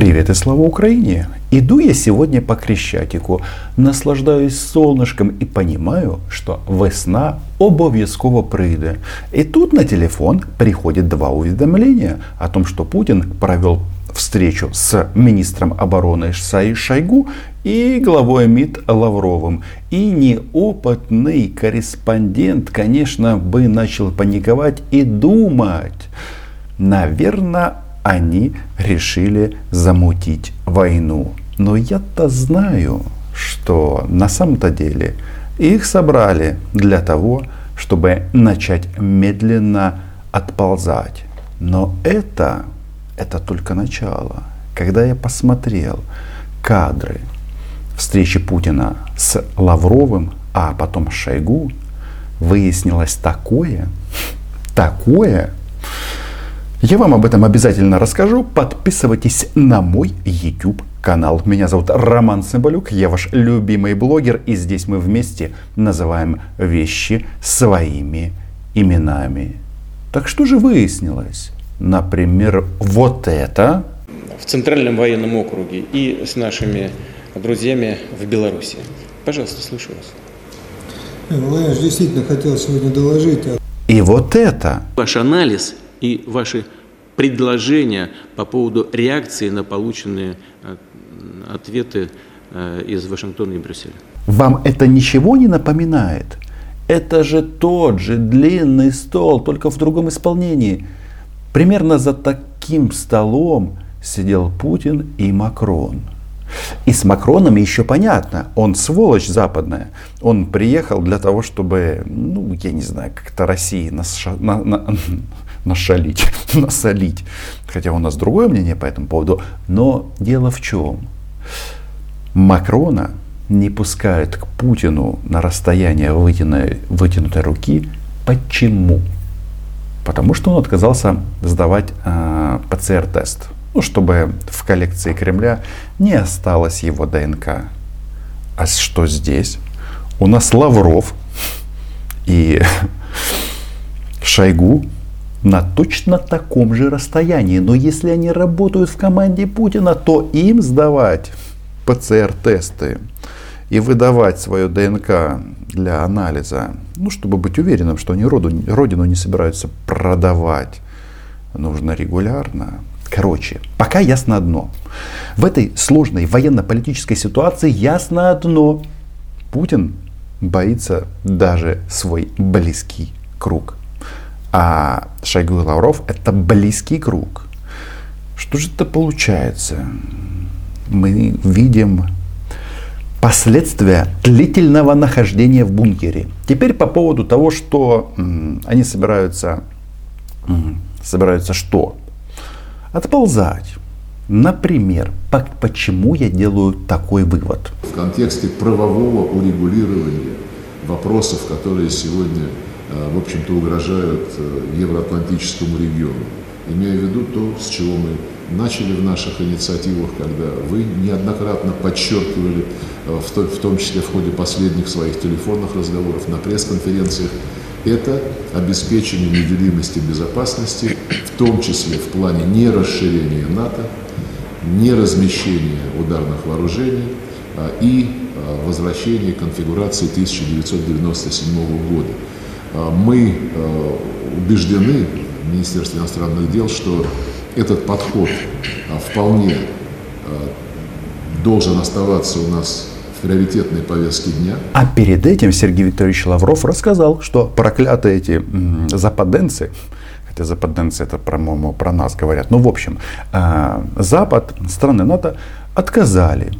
Привет и слава Украине! Иду я сегодня по Крещатику, наслаждаюсь солнышком и понимаю, что весна обов'язково прийде. И тут на телефон приходит два уведомления о том, что Путин провел встречу с министром обороны Саи Шойгу и главой МИД Лавровым. И неопытный корреспондент, конечно, бы начал паниковать и думать, наверное, они решили замутить войну. Но я-то знаю, что на самом-то деле их собрали для того, чтобы начать медленно отползать. Но это, это только начало. Когда я посмотрел кадры встречи Путина с Лавровым, а потом с Шойгу, выяснилось такое, такое, я вам об этом обязательно расскажу. Подписывайтесь на мой YouTube канал. Меня зовут Роман Цымбалюк, я ваш любимый блогер, и здесь мы вместе называем вещи своими именами. Так что же выяснилось? Например, вот это. В Центральном военном округе и с нашими друзьями в Беларуси. Пожалуйста, слушаю вас. Владимир действительно хотел сегодня доложить. И вот это. Ваш анализ и ваши предложения по поводу реакции на полученные э, ответы э, из Вашингтона и Брюсселя. Вам это ничего не напоминает? Это же тот же длинный стол, только в другом исполнении. Примерно за таким столом сидел Путин и Макрон. И с Макроном еще понятно, он сволочь западная. Он приехал для того, чтобы, ну, я не знаю, как-то России нас, на, на, нашалить, насолить. Хотя у нас другое мнение по этому поводу. Но дело в чем? Макрона не пускают к Путину на расстояние вытянутой, вытянутой руки. Почему? Потому что он отказался сдавать э, ПЦР-тест. Ну, чтобы в коллекции Кремля не осталось его ДНК. А что здесь? У нас Лавров и Шойгу на точно таком же расстоянии. Но если они работают в команде Путина, то им сдавать ПЦР-тесты и выдавать свою ДНК для анализа, ну, чтобы быть уверенным, что они роду, родину не собираются продавать, нужно регулярно. Короче, пока ясно одно. В этой сложной военно-политической ситуации ясно одно. Путин боится даже свой близкий круг. А Шойгу и Лавров это близкий круг. Что же это получается? Мы видим последствия длительного нахождения в бункере. Теперь по поводу того, что они собираются, собираются что? Отползать. Например, по, почему я делаю такой вывод? В контексте правового урегулирования вопросов, которые сегодня в общем-то, угрожают э, евроатлантическому региону. Имея в виду то, с чего мы начали в наших инициативах, когда вы неоднократно подчеркивали, э, в том числе в ходе последних своих телефонных разговоров на пресс-конференциях, это обеспечение неделимости безопасности, в том числе в плане не расширения НАТО, не размещения ударных вооружений и возвращения конфигурации 1997 года. А, мы а, убеждены в Министерстве иностранных дел, что этот подход а, вполне должен оставаться у нас в приоритетной повестке дня. А перед этим Сергей Викторович Лавров рассказал, что проклятые эти западенцы, хотя западенцы это, по-моему, про нас говорят, ну, в общем, Запад, страны НАТО отказали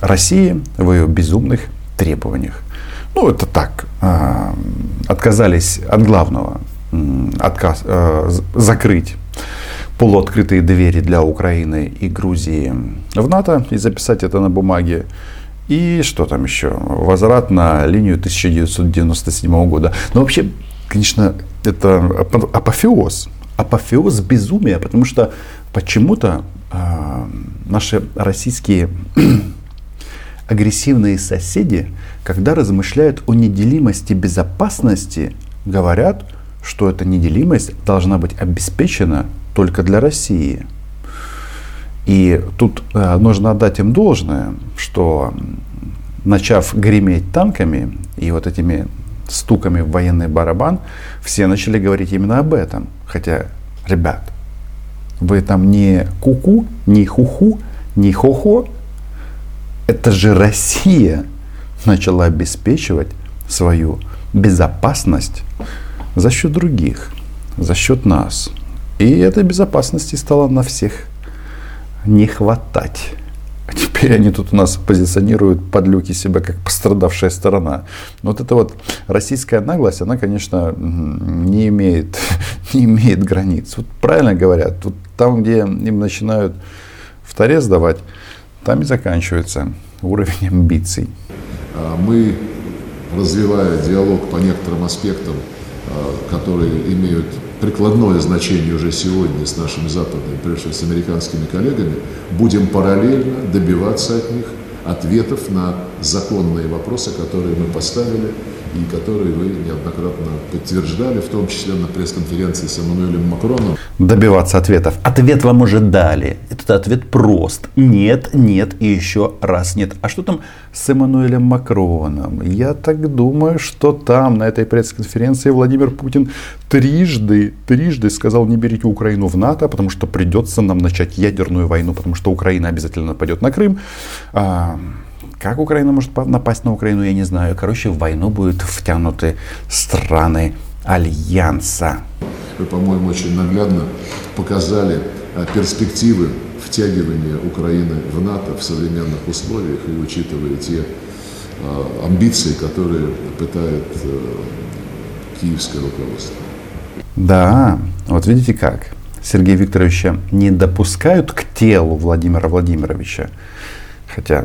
России в ее безумных требованиях. Ну, это так, а, отказались от главного, отказ, а, закрыть полуоткрытые двери для Украины и Грузии в НАТО и записать это на бумаге. И что там еще? Возврат на линию 1997 года. Но вообще, конечно, это апофеоз. Апофеоз безумия, потому что почему-то э, наши российские агрессивные соседи, когда размышляют о неделимости безопасности, говорят, что эта неделимость должна быть обеспечена только для России. И тут э, нужно отдать им должное, что начав греметь танками и вот этими стуками в военный барабан, все начали говорить именно об этом. Хотя, ребят, вы там не куку, не хуху, не хохо. Это же Россия начала обеспечивать свою безопасность за счет других, за счет нас. И этой безопасности стало на всех не хватать. А теперь они тут у нас позиционируют подлюки себя как пострадавшая сторона. Вот эта вот российская наглость, она, конечно, не имеет, не имеет границ. Вот правильно говорят, вот там, где им начинают в таре сдавать, там и заканчивается уровень амбиций. А мы, развивая диалог по некоторым аспектам, а, которые имеют прикладное значение уже сегодня с нашими западными, прежде всего с американскими коллегами, будем параллельно добиваться от них ответов на законные вопросы, которые мы поставили и которые вы неоднократно подтверждали, в том числе на пресс-конференции с Эммануэлем Макроном. Добиваться ответов. Ответ вам уже дали. Этот ответ прост. Нет, нет и еще раз нет. А что там с Эммануэлем Макроном? Я так думаю, что там, на этой пресс-конференции, Владимир Путин трижды, трижды сказал, не берите Украину в НАТО, потому что придется нам начать ядерную войну, потому что Украина обязательно нападет на Крым. Как Украина может напасть на Украину, я не знаю. Короче, в войну будут втянуты страны Альянса. Вы, по-моему, очень наглядно показали а, перспективы втягивания Украины в НАТО в современных условиях и учитывая те а, амбиции, которые пытает э, киевское руководство. Да, вот видите как. Сергея Викторовича не допускают к телу Владимира Владимировича, Хотя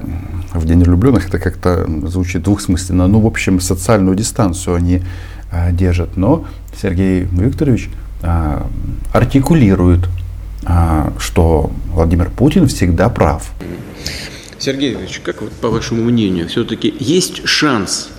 в День влюбленных это как-то звучит двухсмысленно. Ну, в общем, социальную дистанцию они а, держат. Но Сергей Викторович а, артикулирует, а, что Владимир Путин всегда прав. Сергей Викторович, как вот, по вашему мнению, все-таки есть шанс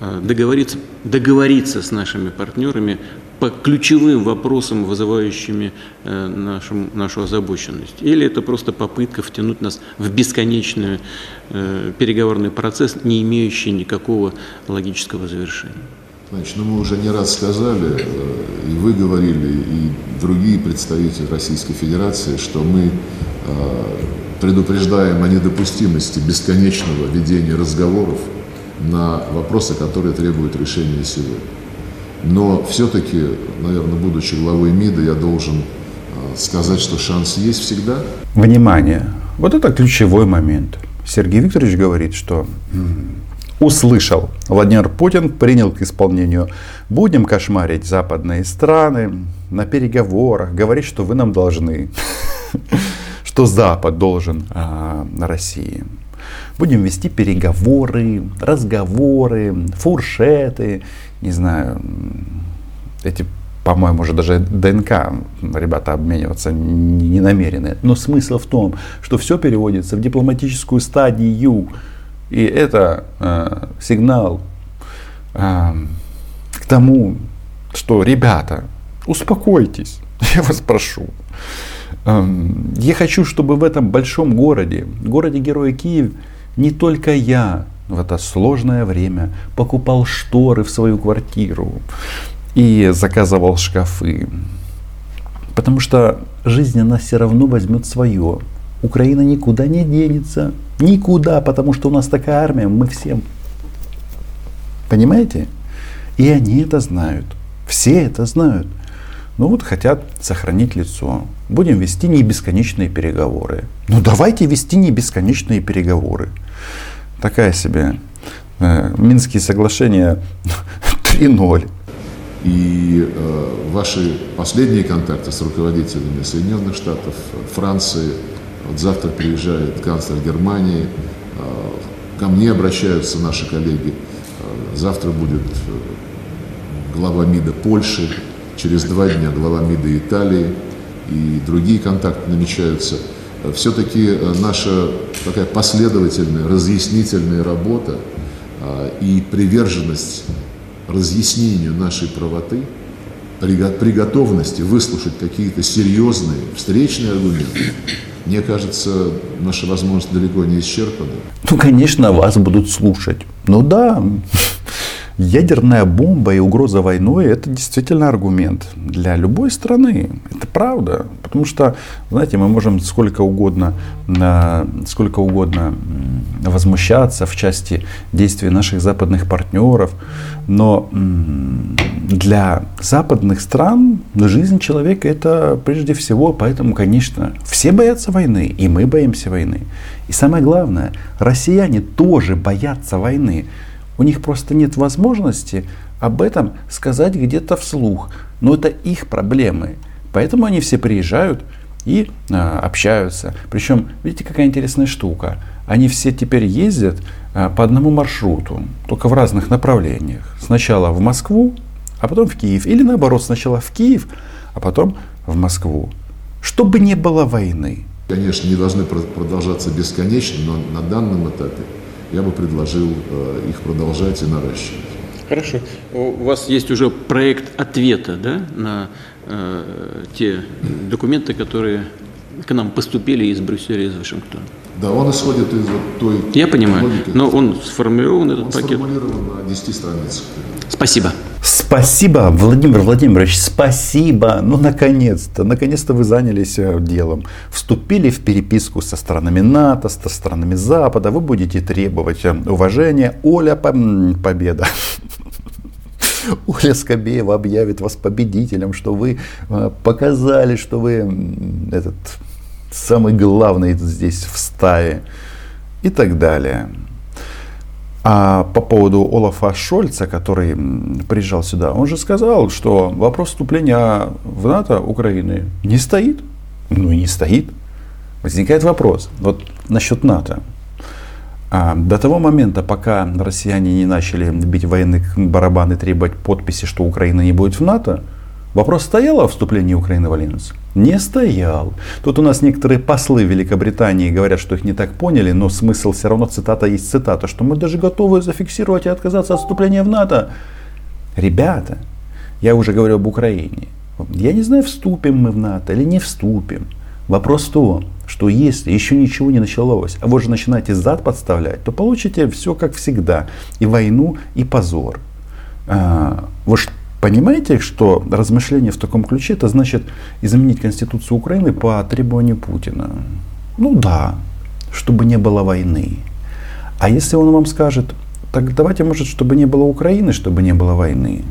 а, договориться, договориться с нашими партнерами по ключевым вопросам, вызывающими э, нашу, нашу озабоченность? Или это просто попытка втянуть нас в бесконечный э, переговорный процесс, не имеющий никакого логического завершения? Значит, ну мы уже не раз сказали, э, и вы говорили, и другие представители Российской Федерации, что мы предупреждаем о недопустимости бесконечного ведения разговоров на вопросы, которые требуют решения сегодня. Но все-таки, наверное, будучи главой МИДа, я должен а, сказать, что шанс есть всегда. Внимание! Вот это ключевой момент. Сергей Викторович говорит, что услышал. Владимир Путин принял к исполнению. Будем кошмарить западные страны на переговорах, говорить, что вы нам должны, что Запад должен а, России. Будем вести переговоры, разговоры, фуршеты не знаю, эти, по-моему, уже даже ДНК ребята обмениваться не намерены. Но смысл в том, что все переводится в дипломатическую стадию. И это э, сигнал э, к тому, что, ребята, успокойтесь, я вас прошу. Э, я хочу, чтобы в этом большом городе, городе-герое Киев, не только я, в это сложное время покупал шторы в свою квартиру и заказывал шкафы. Потому что жизнь, она все равно возьмет свое. Украина никуда не денется. Никуда, потому что у нас такая армия, мы всем. Понимаете? И они это знают. Все это знают. Ну вот хотят сохранить лицо. Будем вести не бесконечные переговоры. Ну давайте вести не бесконечные переговоры такая себе. Э, Минские соглашения 3.0. И э, ваши последние контакты с руководителями Соединенных Штатов, Франции, вот завтра приезжает канцлер Германии, э, ко мне обращаются наши коллеги, э, завтра будет э, глава МИДа Польши, через два дня глава МИДа Италии и другие контакты намечаются – все-таки э, наша такая последовательная, разъяснительная работа а, и приверженность разъяснению нашей правоты, при выслушать какие-то серьезные встречные аргументы, Мне кажется, наши возможности далеко не исчерпаны. Ну, конечно, вас будут слушать. Ну да, ядерная бомба и угроза войной – это действительно аргумент для любой страны. Это правда. Потому что, знаете, мы можем сколько угодно, сколько угодно возмущаться в части действий наших западных партнеров, но для западных стран жизнь человека это прежде всего, поэтому, конечно, все боятся войны, и мы боимся войны. И самое главное, россияне тоже боятся войны. У них просто нет возможности об этом сказать где-то вслух. Но это их проблемы. Поэтому они все приезжают и а, общаются. Причем, видите, какая интересная штука. Они все теперь ездят а, по одному маршруту, только в разных направлениях. Сначала в Москву, а потом в Киев. Или наоборот, сначала в Киев, а потом в Москву. Чтобы не было войны. Конечно, не должны продолжаться бесконечно, но на данном этапе я бы предложил э, их продолжать и наращивать. Хорошо. У вас есть уже проект ответа да, на э, те документы, которые к нам поступили из Брюсселя из Вашингтона? Да, он исходит из вот той Я понимаю, логики, но он сформирован, этот он пакет? сформулирован на 10 страницах. Спасибо. Спасибо, Владимир Владимирович, спасибо. Ну, наконец-то, наконец-то вы занялись э, делом. Вступили в переписку со странами НАТО, со странами Запада. Вы будете требовать э, уважения. Оля, победа. Оля Скобеева объявит вас победителем, что вы э, показали, что вы этот самый главный здесь в стае и так далее. А по поводу Олафа Шольца, который приезжал сюда, он же сказал, что вопрос вступления в НАТО Украины не стоит. Ну и не стоит. Возникает вопрос, вот насчет НАТО. А до того момента, пока россияне не начали бить военные барабаны, требовать подписи, что Украина не будет в НАТО, Вопрос стоял о вступлении Украины в Альянс? Не стоял. Тут у нас некоторые послы Великобритании говорят, что их не так поняли, но смысл все равно цитата есть цитата, что мы даже готовы зафиксировать и отказаться от вступления в НАТО. Ребята, я уже говорю об Украине. Я не знаю, вступим мы в НАТО или не вступим. Вопрос в том, что если еще ничего не началось, а вы же начинаете зад подставлять, то получите все как всегда. И войну, и позор. А, вот Понимаете, что размышление в таком ключе, это значит изменить Конституцию Украины по требованию Путина? Ну да, чтобы не было войны. А если он вам скажет, так давайте, может, чтобы не было Украины, чтобы не было войны.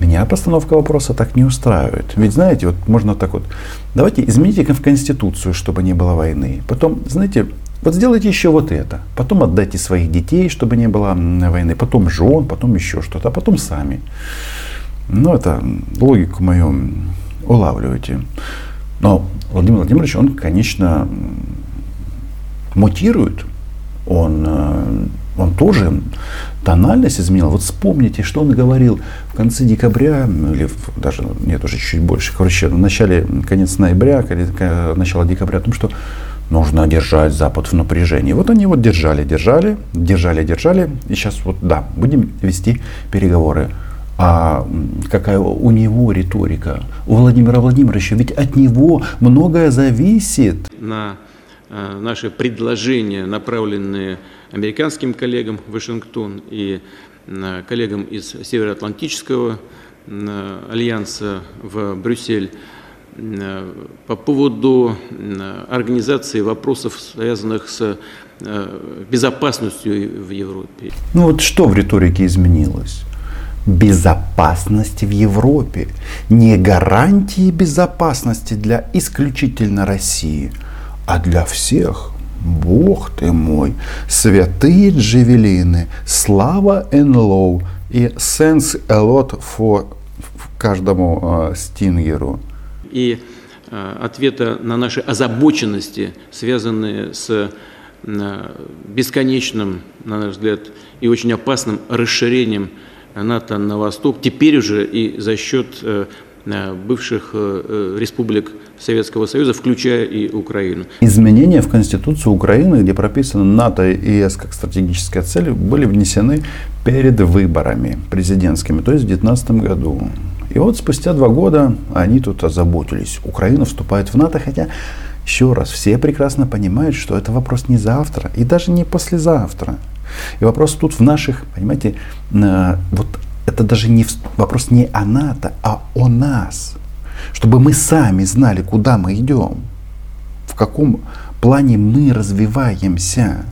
Меня постановка вопроса так не устраивает. Ведь знаете, вот можно так вот, давайте измените в Конституцию, чтобы не было войны. Потом, знаете, вот сделайте еще вот это. Потом отдайте своих детей, чтобы не было войны. Потом жен, потом еще что-то. А потом сами. Ну, это логику мою улавливаете. Но Владимир Владимирович, он, конечно, мутирует. Он, э, он тоже тональность изменил. Вот вспомните, что он говорил в конце декабря, или даже, нет, уже чуть больше, короче, в начале, конец ноября, начало декабря, о том, что нужно держать Запад в напряжении. Вот они вот держали, держали, держали, держали. И сейчас вот, да, будем вести переговоры. А какая у него риторика? У Владимира Владимировича, ведь от него многое зависит. На э, наши предложения, направленные американским коллегам в Вашингтон и э, коллегам из Североатлантического э, альянса в Брюссель, по поводу э, организации вопросов, связанных с э, безопасностью в Европе. Ну вот что в риторике изменилось? Безопасности в Европе. Не гарантии безопасности для исключительно России, а для всех. Бог ты мой, святые джевелины, слава НЛО и sense a lot for каждому э, стингеру и э, ответа на наши озабоченности, связанные с э, бесконечным, на наш взгляд, и очень опасным расширением НАТО на восток, теперь уже и за счет э, бывших республик Советского Союза, включая и Украину. Изменения в Конституцию Украины, где прописаны НАТО и ЕС как стратегическая цель, были внесены перед выборами президентскими, то есть в 2019 году. И вот спустя два года они тут озаботились. Украина вступает в НАТО, хотя Еще раз, все прекрасно понимают, что это вопрос не завтра и даже не послезавтра. И вопрос тут в наших, понимаете, вот это даже не вопрос не о НАТО, а о нас. Чтобы мы сами знали, куда мы идем, в каком плане мы развиваемся.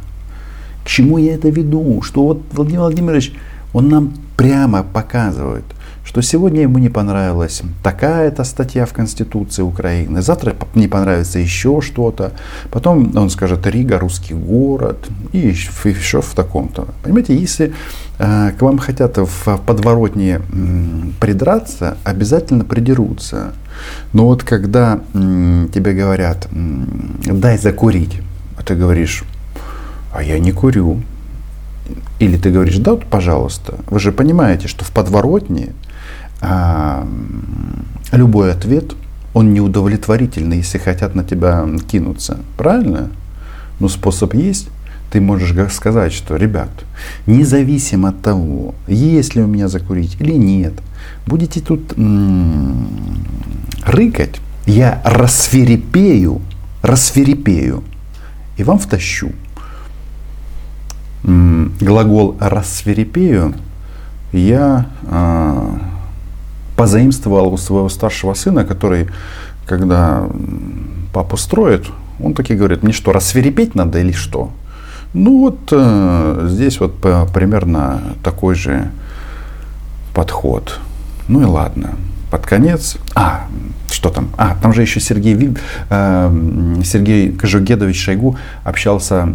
К чему я это веду? Что вот Владимир Владимирович, он нам прямо показывает – что сегодня ему не понравилась такая-то статья в Конституции Украины, завтра не понравится еще что-то, потом он скажет Рига русский город и еще в таком-то. Понимаете, если э, к вам хотят в подворотне придраться, обязательно придерутся. Но вот когда тебе говорят, дай закурить, а ты говоришь, а я не курю, или ты говоришь, да, вот, пожалуйста. Вы же понимаете, что в подворотне а, любой ответ, он неудовлетворительный, если хотят на тебя кинуться. Правильно? Но способ есть. Ты можешь сказать, что, ребят, независимо от того, есть ли у меня закурить или нет, будете тут м-м, рыкать, я рассверепею, рассверепею и вам втащу. М-м, глагол рассверепею я а, позаимствовал у своего старшего сына, который, когда папу строит, он таки говорит, мне что, рассверепеть надо или что? Ну вот э, здесь вот по, примерно такой же подход. Ну и ладно. Под конец. А, что там? А, там же еще Сергей, э, Сергей Кожугедович Шойгу общался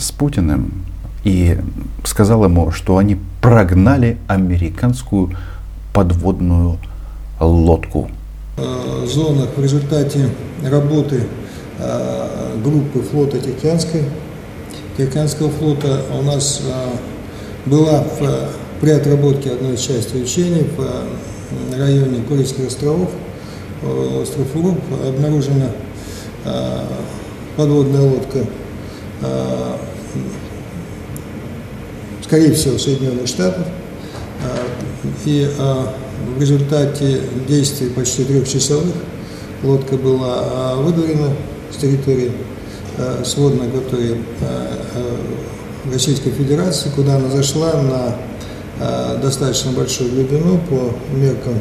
с Путиным и сказал ему, что они прогнали американскую подводную лодку. В зонах в результате работы э, группы флота Тихоокеанской, Тихоокеанского флота у нас э, была в, при отработке одной части учений в районе Курильских островов, э, остров Уруб, обнаружена подводная лодка, скорее всего, Соединенных Штатов, и а, в результате действий почти трехчасовых лодка была а, выдворена с территории а, сводной акватории Российской Федерации, куда она зашла на достаточно большую глубину по меркам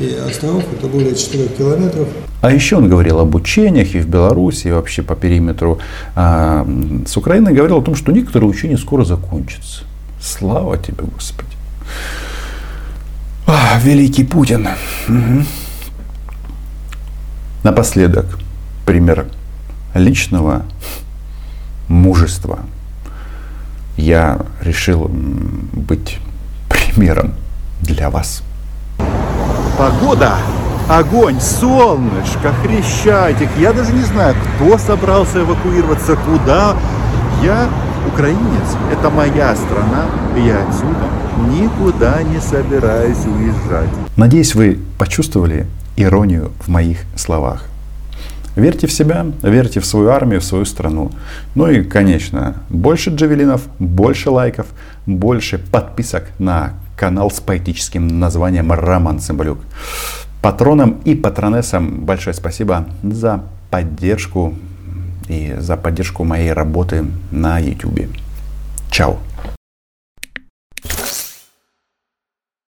и островов, это более 4 километров. А еще он говорил об учениях и в Беларуси, и вообще по периметру а, с Украины. Говорил о том, что некоторые учения скоро закончатся. Слава тебе, Господи. А, великий Путин. Угу. Напоследок, пример личного мужества. Я решил быть примером для вас. Погода, огонь, солнышко, хрещатик. Я даже не знаю, кто собрался эвакуироваться, куда. Я украинец, это моя страна, и я отсюда никуда не собираюсь уезжать. Надеюсь, вы почувствовали иронию в моих словах. Верьте в себя, верьте в свою армию, в свою страну. Ну и, конечно, больше джавелинов, больше лайков, больше подписок на канал с поэтическим названием Роман Цымбалюк. Патронам и патронессам большое спасибо за поддержку и за поддержку моей работы на YouTube. Чао!